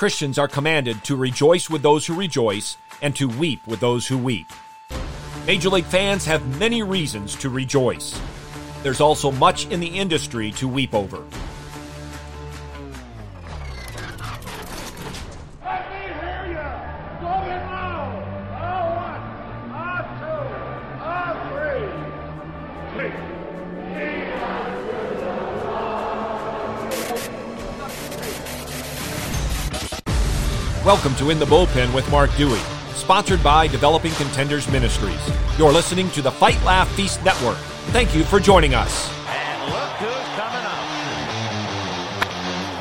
Christians are commanded to rejoice with those who rejoice and to weep with those who weep. Major League fans have many reasons to rejoice. There's also much in the industry to weep over. Welcome to In the Bullpen with Mark Dewey, sponsored by Developing Contenders Ministries. You're listening to the Fight Laugh Feast Network. Thank you for joining us. And look who's coming up.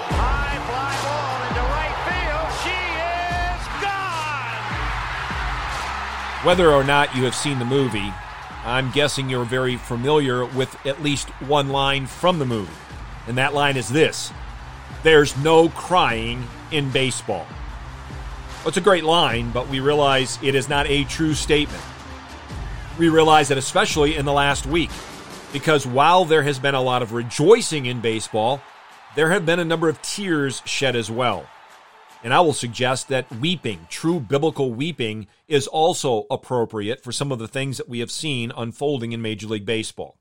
High fly ball into right field. She is gone. Whether or not you have seen the movie, I'm guessing you're very familiar with at least one line from the movie. And that line is this There's no crying in baseball. Well, it's a great line, but we realize it is not a true statement. We realize that especially in the last week, because while there has been a lot of rejoicing in baseball, there have been a number of tears shed as well. And I will suggest that weeping, true biblical weeping, is also appropriate for some of the things that we have seen unfolding in Major League Baseball.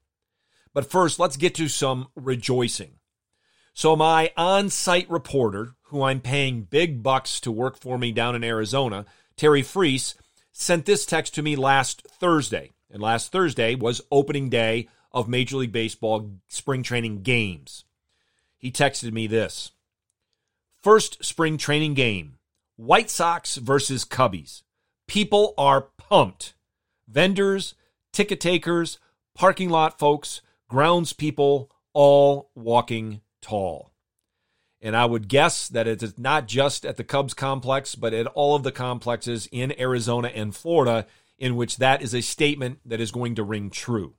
But first, let's get to some rejoicing. So, my on site reporter, who I'm paying big bucks to work for me down in Arizona, Terry Freese, sent this text to me last Thursday. And last Thursday was opening day of Major League Baseball spring training games. He texted me this First spring training game White Sox versus Cubbies. People are pumped. Vendors, ticket takers, parking lot folks, grounds people, all walking tall. And I would guess that it is not just at the Cubs complex, but at all of the complexes in Arizona and Florida, in which that is a statement that is going to ring true.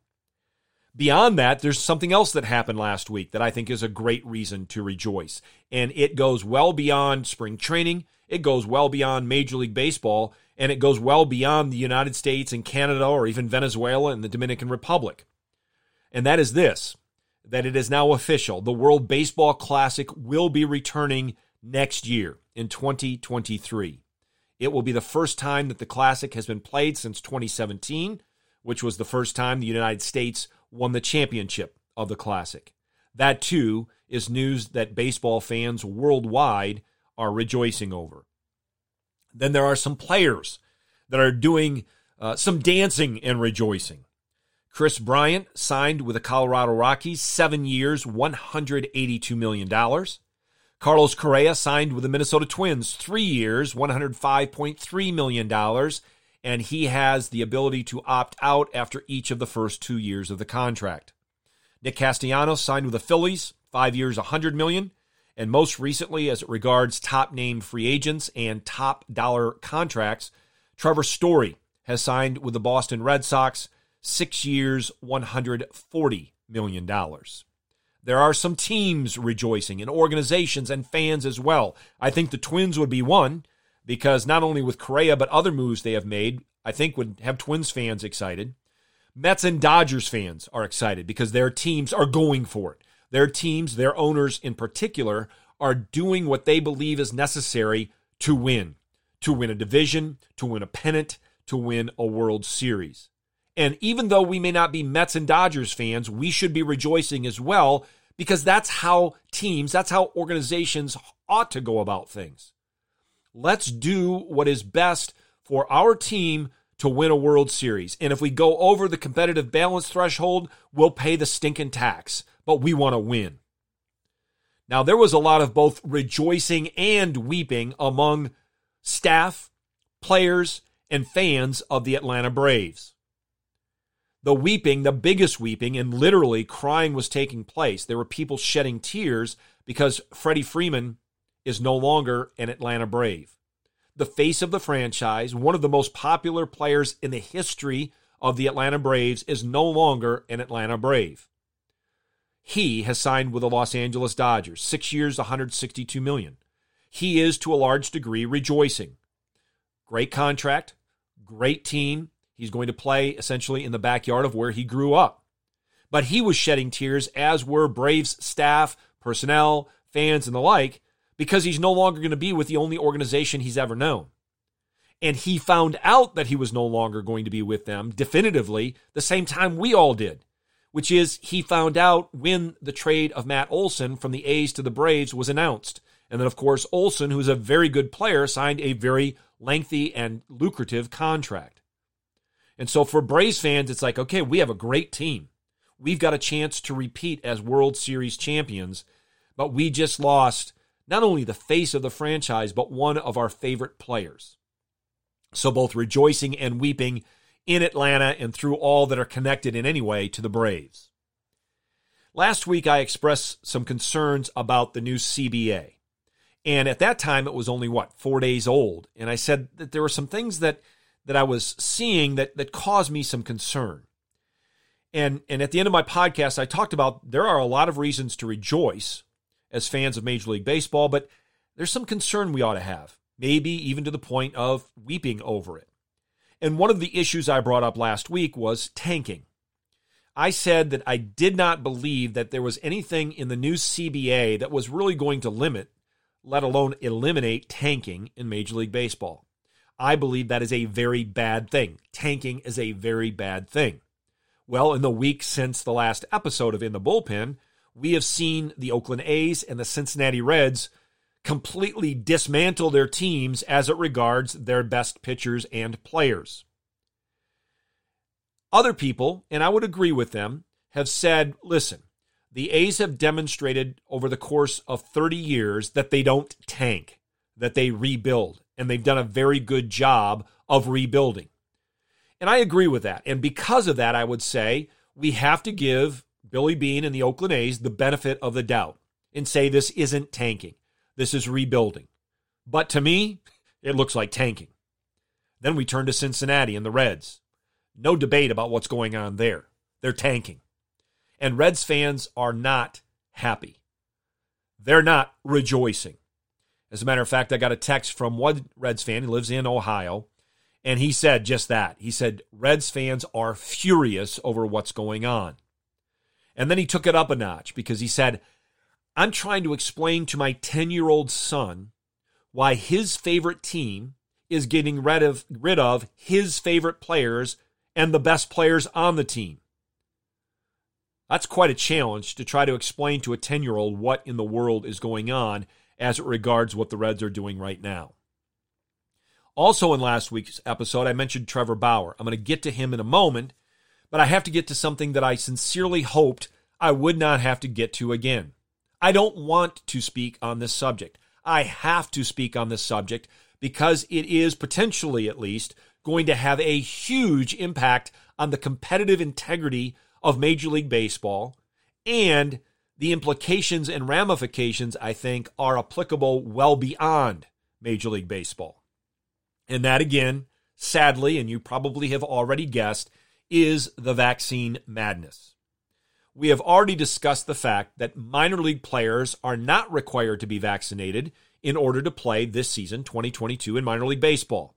Beyond that, there's something else that happened last week that I think is a great reason to rejoice. And it goes well beyond spring training, it goes well beyond Major League Baseball, and it goes well beyond the United States and Canada or even Venezuela and the Dominican Republic. And that is this that it is now official. The World Baseball Classic will be returning next year in 2023. It will be the first time that the Classic has been played since 2017, which was the first time the United States won the championship of the Classic. That, too, is news that baseball fans worldwide are rejoicing over. Then there are some players that are doing uh, some dancing and rejoicing. Kris Bryant signed with the Colorado Rockies, seven years, $182 million. Carlos Correa signed with the Minnesota Twins, three years, $105.3 million. And he has the ability to opt out after each of the first two years of the contract. Nick Castellanos signed with the Phillies, five years, $100 million. And most recently, as it regards top name free agents and top dollar contracts, Trevor Story has signed with the Boston Red Sox, six years, $140 million. There are some teams rejoicing and organizations and fans as well. I think the Twins would be one because not only with Correa, but other moves they have made, I think would have Twins fans excited. Mets and Dodgers fans are excited because their teams are going for it. Their teams, their owners in particular, are doing what they believe is necessary to win, to win a division, to win a pennant, to win a World Series. And even though we may not be Mets and Dodgers fans, we should be rejoicing as well because that's how teams, that's how organizations ought to go about things. Let's do what is best for our team to win a World Series. And if we go over the competitive balance threshold, we'll pay the stinking tax, but we want to win. Now, there was a lot of both rejoicing and weeping among staff, players, and fans of the Atlanta Braves the weeping, the biggest weeping, and literally crying was taking place. There were people shedding tears because Freddie Freeman is no longer an Atlanta Brave. The face of the franchise, one of the most popular players in the history of the Atlanta Braves, is no longer an Atlanta Brave. He has signed with the Los Angeles Dodgers, six years, 162 million. He is to a large degree rejoicing. Great contract, great team, He's going to play essentially in the backyard of where he grew up. But he was shedding tears, as were Braves staff, personnel, fans, and the like, because he's no longer going to be with the only organization he's ever known. And he found out that he was no longer going to be with them definitively the same time we all did, which is he found out when the trade of Matt Olson from the A's to the Braves was announced. And then, of course, Olson, who's a very good player, signed a very lengthy and lucrative contract. And so for Braves fans, it's like, okay, we have a great team. We've got a chance to repeat as World Series champions, but we just lost not only the face of the franchise, but one of our favorite players. So both rejoicing and weeping in Atlanta and through all that are connected in any way to the Braves. Last week, I expressed some concerns about the new CBA. And at that time, it was only what, four days old. And I said that there were some things that, that I was seeing that, that caused me some concern. And, and at the end of my podcast, I talked about there are a lot of reasons to rejoice as fans of Major League Baseball, but there's some concern we ought to have maybe even to the point of weeping over it. And one of the issues I brought up last week was tanking. I said that I did not believe that there was anything in the new CBA that was really going to limit, let alone eliminate, tanking in Major League Baseball. I believe that is a very bad thing. Tanking is a very bad thing. Well, in the week since the last episode of In the Bullpen, we have seen the Oakland A's and the Cincinnati Reds completely dismantle their teams as it regards their best pitchers and players. Other people, and I would agree with them, have said listen, the A's have demonstrated over the course of 30 years that they don't tank, that they rebuild, and they've done a very good job of rebuilding. And I agree with that. And because of that, I would say we have to give Billy Beane and the Oakland A's the benefit of the doubt and say this isn't tanking. This is rebuilding. But to me, it looks like tanking. Then we turn to Cincinnati and the Reds. No debate about what's going on there. They're tanking. And Reds fans are not happy. They're not rejoicing. As a matter of fact, I got a text from one Reds fan who lives in Ohio, and he said just that. He said, Reds fans are furious over what's going on. And then he took it up a notch because he said, I'm trying to explain to my 10 year old son why his favorite team is getting rid of, rid of his favorite players and the best players on the team. That's quite a challenge to try to explain to a 10 year old what in the world is going on as it regards what the Reds are doing right now. Also, in last week's episode, I mentioned Trevor Bauer. I'm going to get to him in a moment, but I have to get to something that I sincerely hoped I would not have to get to again. I don't want to speak on this subject. I have to speak on this subject because it is potentially, at least, going to have a huge impact on the competitive integrity of Major League Baseball and the implications and ramifications, I think, are applicable well beyond Major League Baseball. And that, again, sadly, and you probably have already guessed, is the vaccine madness we have already discussed the fact that minor league players are not required to be vaccinated in order to play this season 2022 in minor league baseball.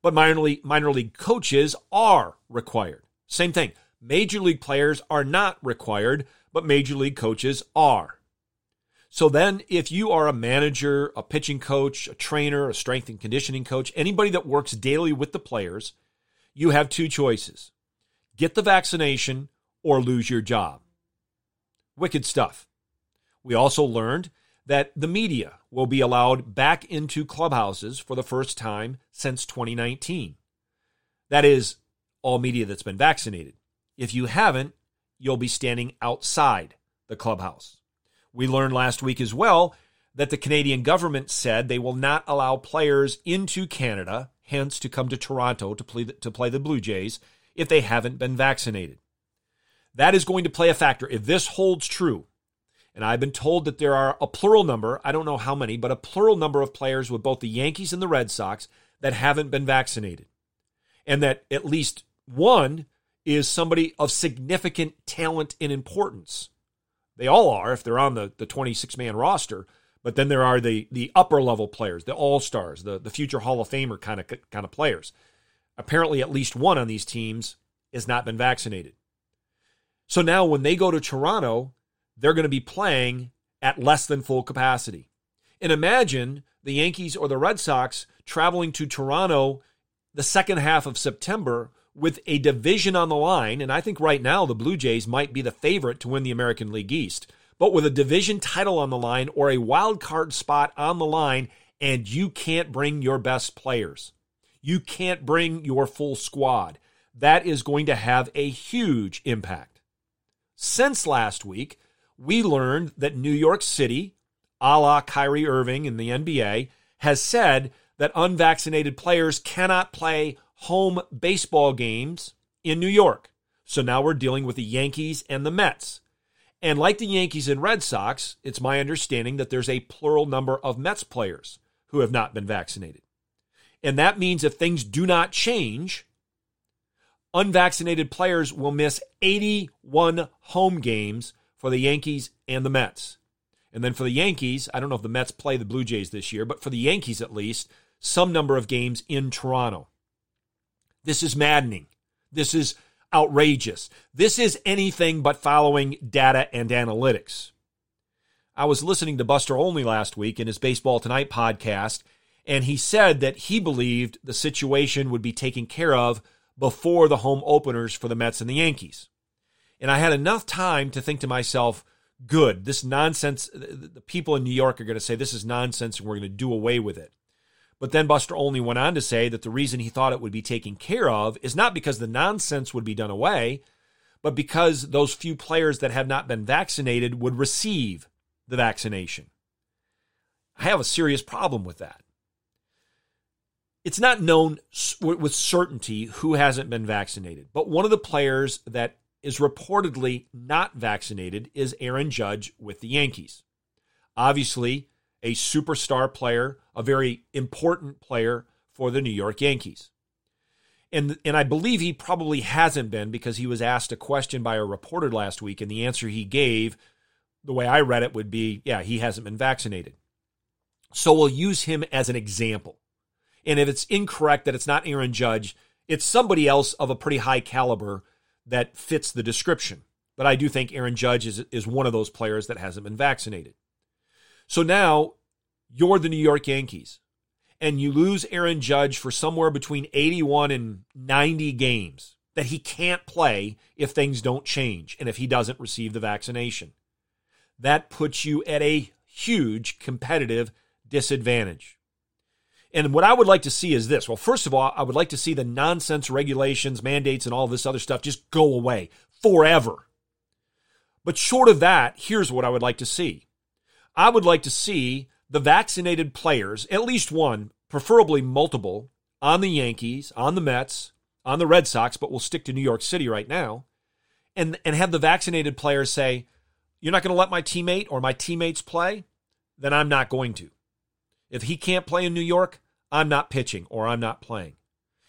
But minor league, minor league coaches are required. Same thing. Major league players are not required, but major league coaches are. So then, if you are a manager, a pitching coach, a trainer, a strength and conditioning coach, anybody that works daily with the players, you have two choices get the vaccination or lose your job. Wicked stuff. We also learned that the media will be allowed back into clubhouses for the first time since 2019. That is, all media that's been vaccinated. If you haven't, you'll be standing outside the clubhouse. We learned last week as well that the Canadian government said they will not allow players into Canada, hence to come to Toronto to play the, to play the Blue Jays, if they haven't been vaccinated. That is going to play a factor. If this holds true, and I've been told that there are a plural number, I don't know how many, but a plural number of players with both the Yankees and the Red Sox that haven't been vaccinated. And that at least one is somebody of significant talent and importance. They all are if they're on the, the 26 man roster, but then there are the, the upper level players, the all stars, the, the future Hall of Famer kind of, kind of players. Apparently, at least one on these teams has not been vaccinated. So now when they go to Toronto, they're going to be playing at less than full capacity. And imagine the Yankees or the Red Sox traveling to Toronto the second half of September with a division on the line. And I think right now the Blue Jays might be the favorite to win the American League East. But with a division title on the line or a wild card spot on the line, and you can't bring your best players, you can't bring your full squad, that is going to have a huge impact. Since last week, we learned that New York City, a la Kyrie Irving in the NBA, has said that unvaccinated players cannot play home baseball games in New York. So now we're dealing with the Yankees and the Mets. And like the Yankees and Red Sox, it's my understanding that there's a plural number of Mets players who have not been vaccinated. And that means if things do not change, unvaccinated players will miss 81 home games for the Yankees and the Mets. And then for the Yankees, I don't know if the Mets play the Blue Jays this year, but for the Yankees at least, some number of games in Toronto. This is maddening. This is outrageous. This is anything but following data and analytics. I was listening to Buster Olney last week in his Baseball Tonight podcast, and he said that he believed the situation would be taken care of before the home openers for the Mets and the Yankees. And I had enough time to think to myself, good, this nonsense, the people in New York are going to say this is nonsense and we're going to do away with it. But then Buster Olney went on to say that the reason he thought it would be taken care of is not because the nonsense would be done away, but because those few players that have not been vaccinated would receive the vaccination. I have a serious problem with that it's not known with certainty who hasn't been vaccinated, but one of the players that is reportedly not vaccinated is Aaron Judge with the Yankees. Obviously, a superstar player, a very important player for the New York Yankees. And, and I believe he probably hasn't been because he was asked a question by a reporter last week, and the answer he gave, the way I read it, would be yeah, he hasn't been vaccinated. So we'll use him as an example. And if it's incorrect that it's not Aaron Judge, it's somebody else of a pretty high caliber that fits the description. But I do think Aaron Judge is, is one of those players that hasn't been vaccinated. So now you're the New York Yankees and you lose Aaron Judge for somewhere between 81 and 90 games that he can't play if things don't change and if he doesn't receive the vaccination. That puts you at a huge competitive disadvantage. And what I would like to see is this. Well, first of all, I would like to see the nonsense regulations, mandates, and all this other stuff just go away forever. But short of that, here's what I would like to see I would like to see the vaccinated players, at least one, preferably multiple, on the Yankees, on the Mets, on the Red Sox, but we'll stick to New York City right now, and, and have the vaccinated players say, You're not going to let my teammate or my teammates play? Then I'm not going to. If he can't play in New York, I'm not pitching or I'm not playing.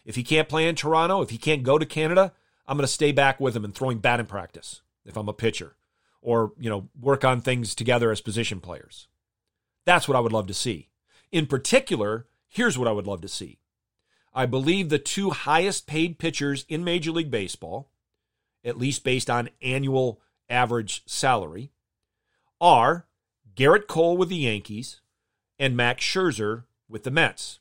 If he can't play in Toronto, if he can't go to Canada, I'm going to stay back with him and throwing batting practice if I'm a pitcher or, you know, work on things together as position players. That's what I would love to see. In particular, here's what I would love to see. I believe the two highest paid pitchers in Major League Baseball, at least based on annual average salary, are Gerrit Cole with the Yankees and Max Scherzer with the Mets.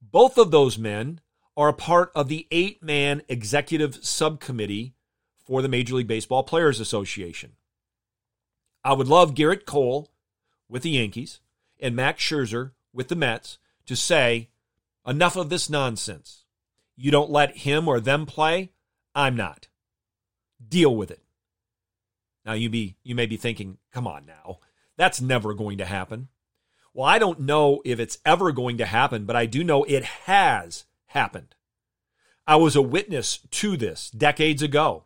Both of those men are a part of the eight man executive subcommittee for the Major League Baseball Players Association. I would love Gerrit Cole with the Yankees and Max Scherzer with the Mets to say, enough of this nonsense. You don't let him or them play, I'm not. Deal with it. Now you be you may be thinking, come on now. That's never going to happen. Well, I don't know if it's ever going to happen, but I do know it has happened. I was a witness to this decades ago.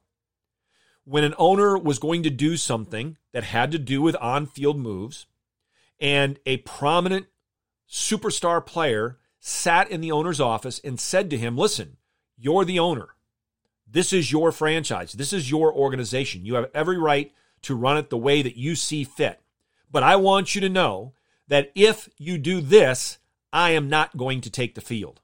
When an owner was going to do something that had to do with on field moves, and a prominent superstar player sat in the owner's office and said to him, Listen, you're the owner. This is your franchise. This is your organization. You have every right to run it the way that you see fit. But I want you to know that if you do this, I am not going to take the field.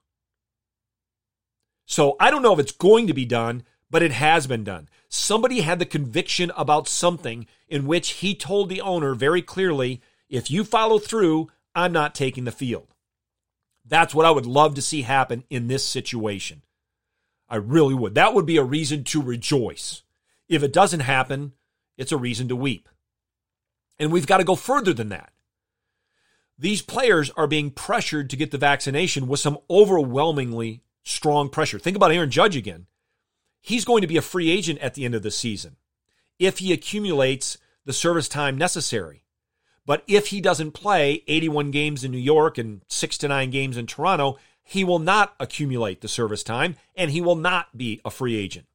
So I don't know if it's going to be done, but it has been done. Somebody had the conviction about something in which he told the owner very clearly if you follow through, I'm not taking the field. That's what I would love to see happen in this situation. I really would. That would be a reason to rejoice. If it doesn't happen, it's a reason to weep. And we've got to go further than that. These players are being pressured to get the vaccination with some overwhelmingly strong pressure. Think about Aaron Judge again. He's going to be a free agent at the end of the season if he accumulates the service time necessary. But if he doesn't play 81 games in New York and six to nine games in Toronto, he will not accumulate the service time and he will not be a free agent.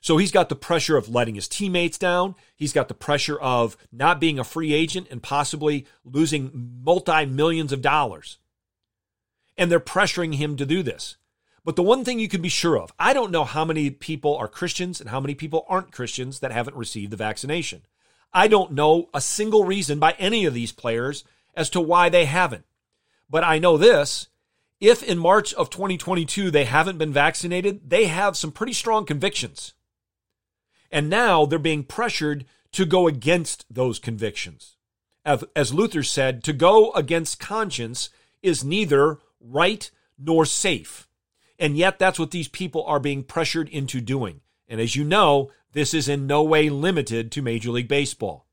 So he's got the pressure of letting his teammates down. He's got the pressure of not being a free agent and possibly losing multi millions of dollars. And they're pressuring him to do this. But the one thing you can be sure of, I don't know how many people are Christians and how many people aren't Christians that haven't received the vaccination. I don't know a single reason by any of these players as to why they haven't. But I know this if in March of 2022 they haven't been vaccinated, they have some pretty strong convictions. And now they're being pressured to go against those convictions. As Luther said, to go against conscience is neither right nor safe. And yet, that's what these people are being pressured into doing. And as you know, this is in no way limited to Major League Baseball.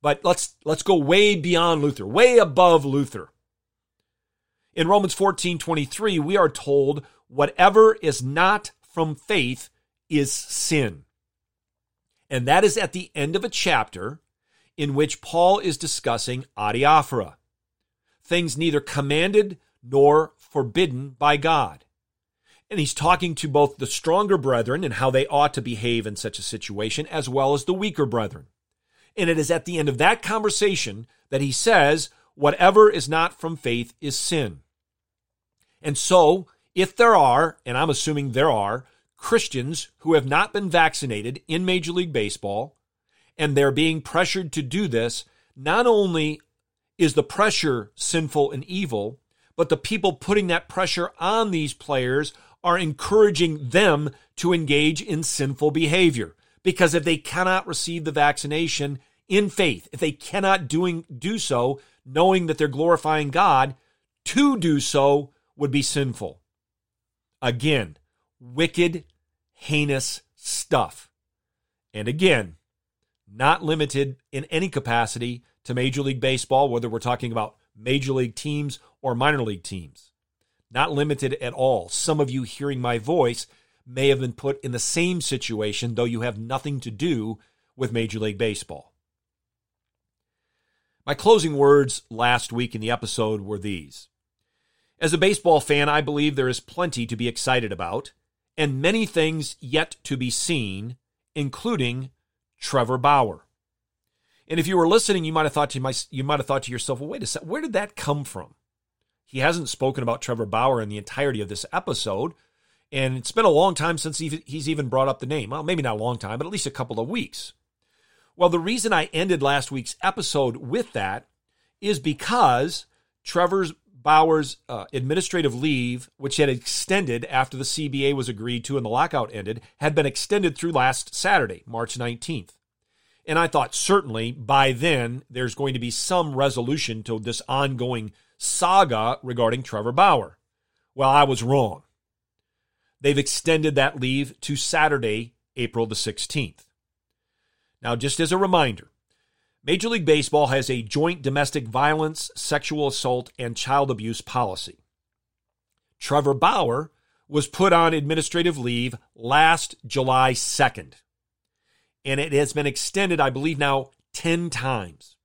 But let's let's go way beyond Luther, way above Luther. In Romans 14:23, we are told whatever is not from faith is sin. And that is at the end of a chapter in which Paul is discussing adiaphora, things neither commanded nor forbidden by God. And he's talking to both the stronger brethren and how they ought to behave in such a situation, as well as the weaker brethren. And it is at the end of that conversation that he says, Whatever is not from faith is sin. And so, if there are, and I'm assuming there are, Christians who have not been vaccinated in Major League Baseball, and they're being pressured to do this, not only is the pressure sinful and evil, but the people putting that pressure on these players are encouraging them to engage in sinful behavior. Because if they cannot receive the vaccination in faith, if they cannot doing, do so knowing that they're glorifying God, to do so would be sinful. Again, wicked, heinous stuff. And again, not limited in any capacity to Major League Baseball, whether we're talking about major league teams or minor league teams. Not limited at all. Some of you hearing my voice may have been put in the same situation, though you have nothing to do with Major League Baseball. My closing words last week in the episode were these as a baseball fan, I believe there is plenty to be excited about and many things yet to be seen, including Trevor Bauer. And if you were listening, you might have thought to my, you might have thought to yourself, well, wait a second, where did that come from? He hasn't spoken about Trevor Bauer in the entirety of this episode, and it's been a long time since he's even brought up the name. Well, maybe not a long time, but at least a couple of weeks. Well, the reason I ended last week's episode with that is because Trevor's Bauer's uh, administrative leave, which had extended after the CBA was agreed to and the lockout ended, had been extended through last Saturday, March 19th. And I thought certainly by then there's going to be some resolution to this ongoing saga regarding Trevor Bauer. Well, I was wrong. They've extended that leave to Saturday, April the 16th. Now, just as a reminder, Major League Baseball has a joint domestic violence, sexual assault, and child abuse policy. Trevor Bauer was put on administrative leave last July 2nd. And it has been extended, I believe, now 10 times.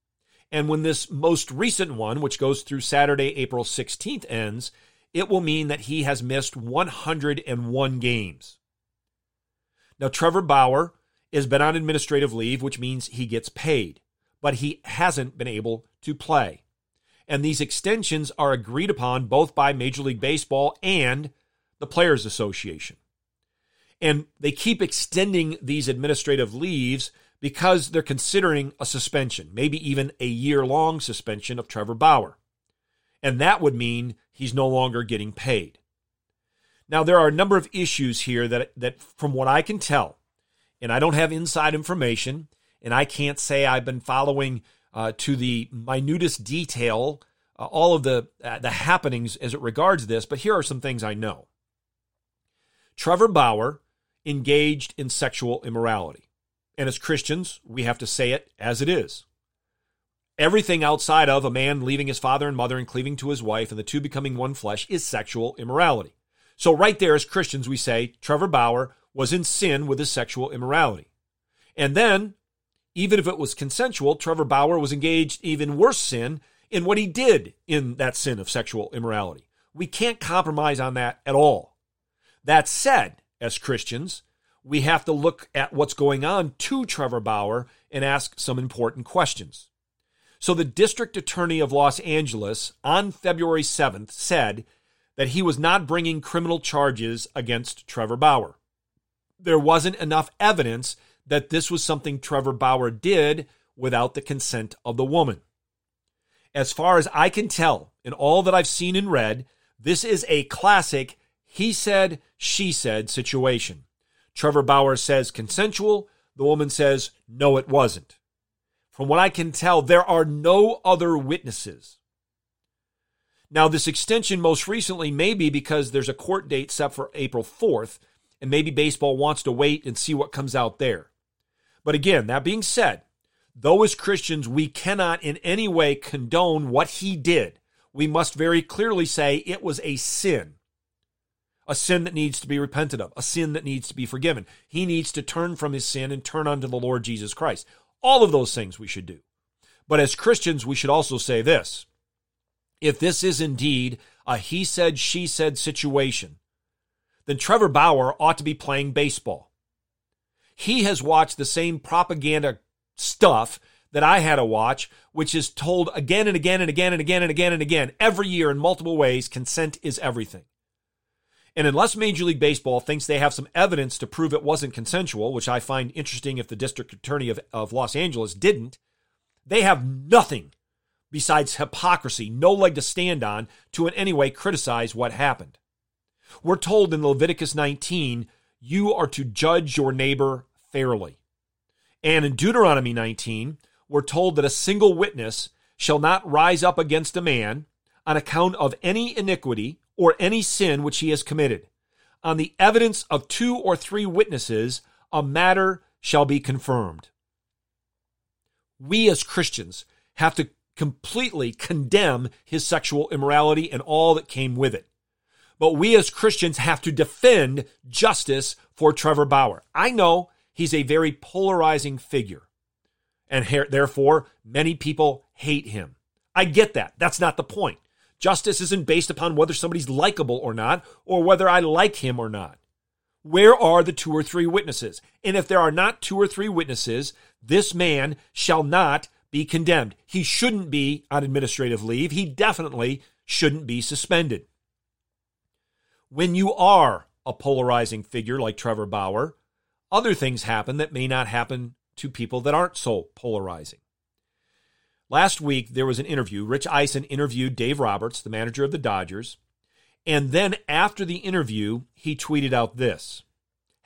And when this most recent one, which goes through Saturday, April 16th, ends, it will mean that he has missed 101 games. Now, Trevor Bauer has been on administrative leave, which means he gets paid but he hasn't been able to play. And these extensions are agreed upon both by Major League Baseball and the Players Association. And they keep extending these administrative leaves because they're considering a suspension, maybe even a year long suspension of Trevor Bauer. And that would mean he's no longer getting paid. Now, there are a number of issues here that, that from what I can tell, and I don't have inside information, and I can't say I've been following uh, to the minutest detail uh, all of the uh, the happenings as it regards this, but here are some things I know. Trevor Bauer engaged in sexual immorality. And as Christians, we have to say it as it is. Everything outside of a man leaving his father and mother and cleaving to his wife and the two becoming one flesh is sexual immorality. So, right there, as Christians, we say Trevor Bauer was in sin with his sexual immorality. And then, even if it was consensual, Trevor Bauer was engaged even worse sin in what he did in that sin of sexual immorality. We can't compromise on that at all. That said, as Christians, we have to look at what's going on to Trevor Bauer and ask some important questions. So, the district attorney of Los Angeles on February 7th said that he was not bringing criminal charges against Trevor Bauer. There wasn't enough evidence that this was something Trevor Bauer did without the consent of the woman. As far as I can tell, in all that I've seen and read, this is a classic he said, she said situation. Trevor Bauer says consensual. The woman says, no, it wasn't. From what I can tell, there are no other witnesses. Now, this extension most recently may be because there's a court date set for April 4th, and maybe baseball wants to wait and see what comes out there. But again, that being said, though as Christians we cannot in any way condone what he did, we must very clearly say it was a sin a sin that needs to be repented of, a sin that needs to be forgiven. He needs to turn from his sin and turn unto the Lord Jesus Christ. All of those things we should do. But as Christians, we should also say this if this is indeed a he said, she said situation, then Trevor Bauer ought to be playing baseball. He has watched the same propaganda stuff that I had to watch, which is told again and again and again and again and again and again every year in multiple ways consent is everything. And unless Major League Baseball thinks they have some evidence to prove it wasn't consensual, which I find interesting if the district attorney of, of Los Angeles didn't, they have nothing besides hypocrisy, no leg to stand on to in any way criticize what happened. We're told in Leviticus 19, you are to judge your neighbor fairly. And in Deuteronomy 19, we're told that a single witness shall not rise up against a man on account of any iniquity or any sin which he has committed. On the evidence of two or three witnesses, a matter shall be confirmed. We as Christians have to completely condemn his sexual immorality and all that came with it. But we as Christians have to defend justice for Trevor Bauer. I know he's a very polarizing figure, and therefore many people hate him. I get that. That's not the point. Justice isn't based upon whether somebody's likable or not, or whether I like him or not. Where are the two or three witnesses? And if there are not two or three witnesses, this man shall not be condemned. He shouldn't be on administrative leave. He definitely shouldn't be suspended. When you are a polarizing figure like Trevor Bauer, other things happen that may not happen to people that aren't so polarizing. Last week, there was an interview. Rich Eisen interviewed Dave Roberts, the manager of the Dodgers. And then after the interview, he tweeted out this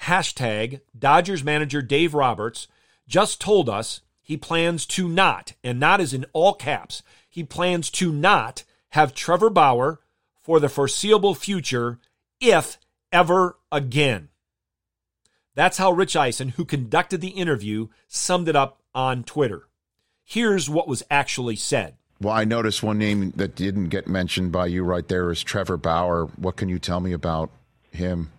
hashtag Dodgers manager Dave Roberts just told us he plans to not, and not is in all caps, he plans to not have Trevor Bauer for the foreseeable future, if ever again. That's how Rich Eisen, who conducted the interview, summed it up on Twitter. Here's what was actually said. Well, I noticed one name that didn't get mentioned by you right there is Trevor Bauer. What can you tell me about him?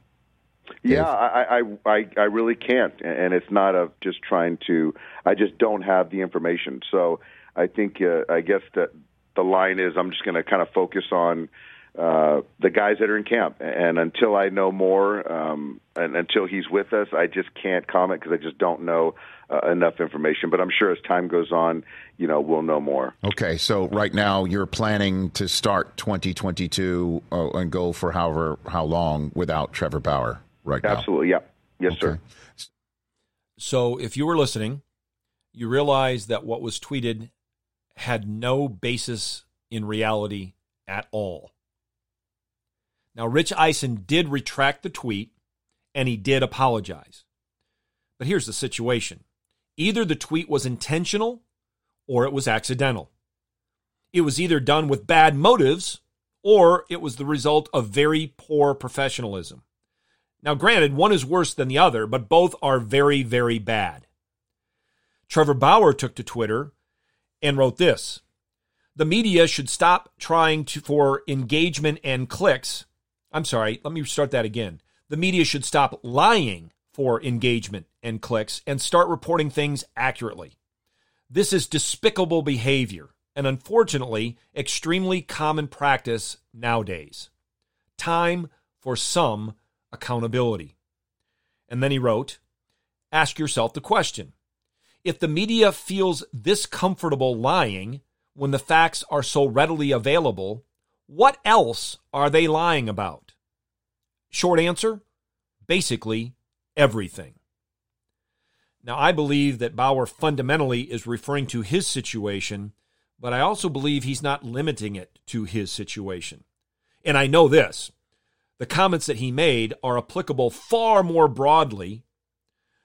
Yeah, I, I, I, I really can't, and it's not of just trying to. I just don't have the information. So I think uh, I guess that the line is I'm just going to kind of focus on uh, the guys that are in camp, and until I know more, um, and until he's with us, I just can't comment because I just don't know uh, enough information. But I'm sure as time goes on, you know, we'll know more. Okay, so right now you're planning to start 2022 uh, and go for however how long without Trevor Bauer, right? Absolutely, now. yeah, yes, okay. sir. So if you were listening, you realize that what was tweeted had no basis in reality at all. Now, Rich Eisen did retract the tweet and he did apologize. But here's the situation Either the tweet was intentional or it was accidental. it was either done with bad motives or it was the result of very poor professionalism. Now, granted, one is worse than the other, but both are very, very bad. Trevor Bauer took to Twitter and wrote this The media should stop trying to, for engagement and clicks. I'm sorry, let me start that again. The media should stop lying for engagement and clicks and start reporting things accurately. This is despicable behavior and unfortunately, extremely common practice nowadays. Time for some accountability. And then he wrote Ask yourself the question if the media feels this comfortable lying when the facts are so readily available, what else are they lying about? Short answer basically everything. Now, I believe that Bauer fundamentally is referring to his situation but I also believe he's not limiting it to his situation. And I know this the comments that he made are applicable far more broadly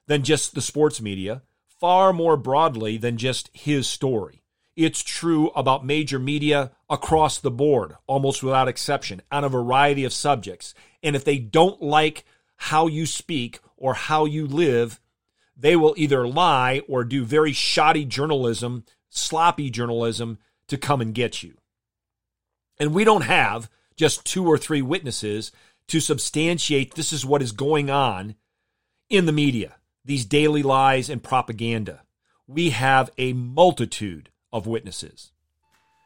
than just the sports media, far more broadly than just his story. It's true about major media across the board, almost without exception, on a variety of subjects. And if they don't like how you speak or how you live, they will either lie or do very shoddy journalism sloppy journalism to come and get you. And we don't have just two or three witnesses to substantiate this is what is going on in the media, these daily lies and propaganda. We have a multitude of witnesses.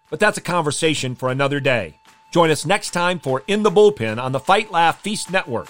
But that's a conversation for another day. Join us next time for In the Bullpen on the Fight Laugh Feast Network.